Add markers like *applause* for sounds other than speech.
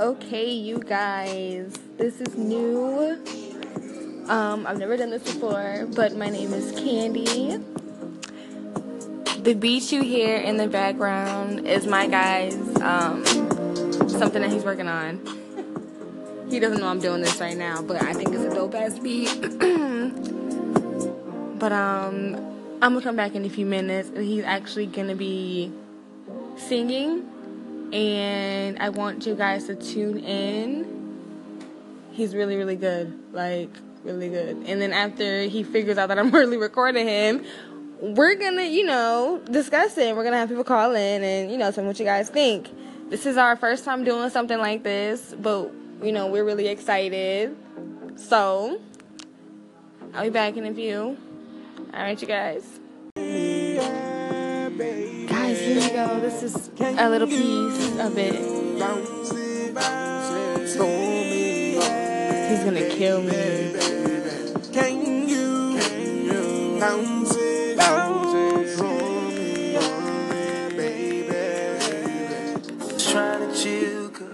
Okay, you guys, this is new. Um, I've never done this before, but my name is Candy. The beat you hear in the background is my guy's um, something that he's working on. He doesn't know I'm doing this right now, but I think it's a dope ass beat. *clears throat* but um, I'm gonna come back in a few minutes, and he's actually gonna be singing and I want you guys to tune in. He's really, really good. Like, really good. And then after he figures out that I'm *laughs* really recording him, we're gonna, you know, discuss it. We're gonna have people call in and, you know, tell me what you guys think. This is our first time doing something like this, but, you know, we're really excited. So, I'll be back in a few. Alright, you guys. Here you go. This is a little piece of it. He's gonna kill me. Can you bounce it, bounce it for me, baby? Trying to chill.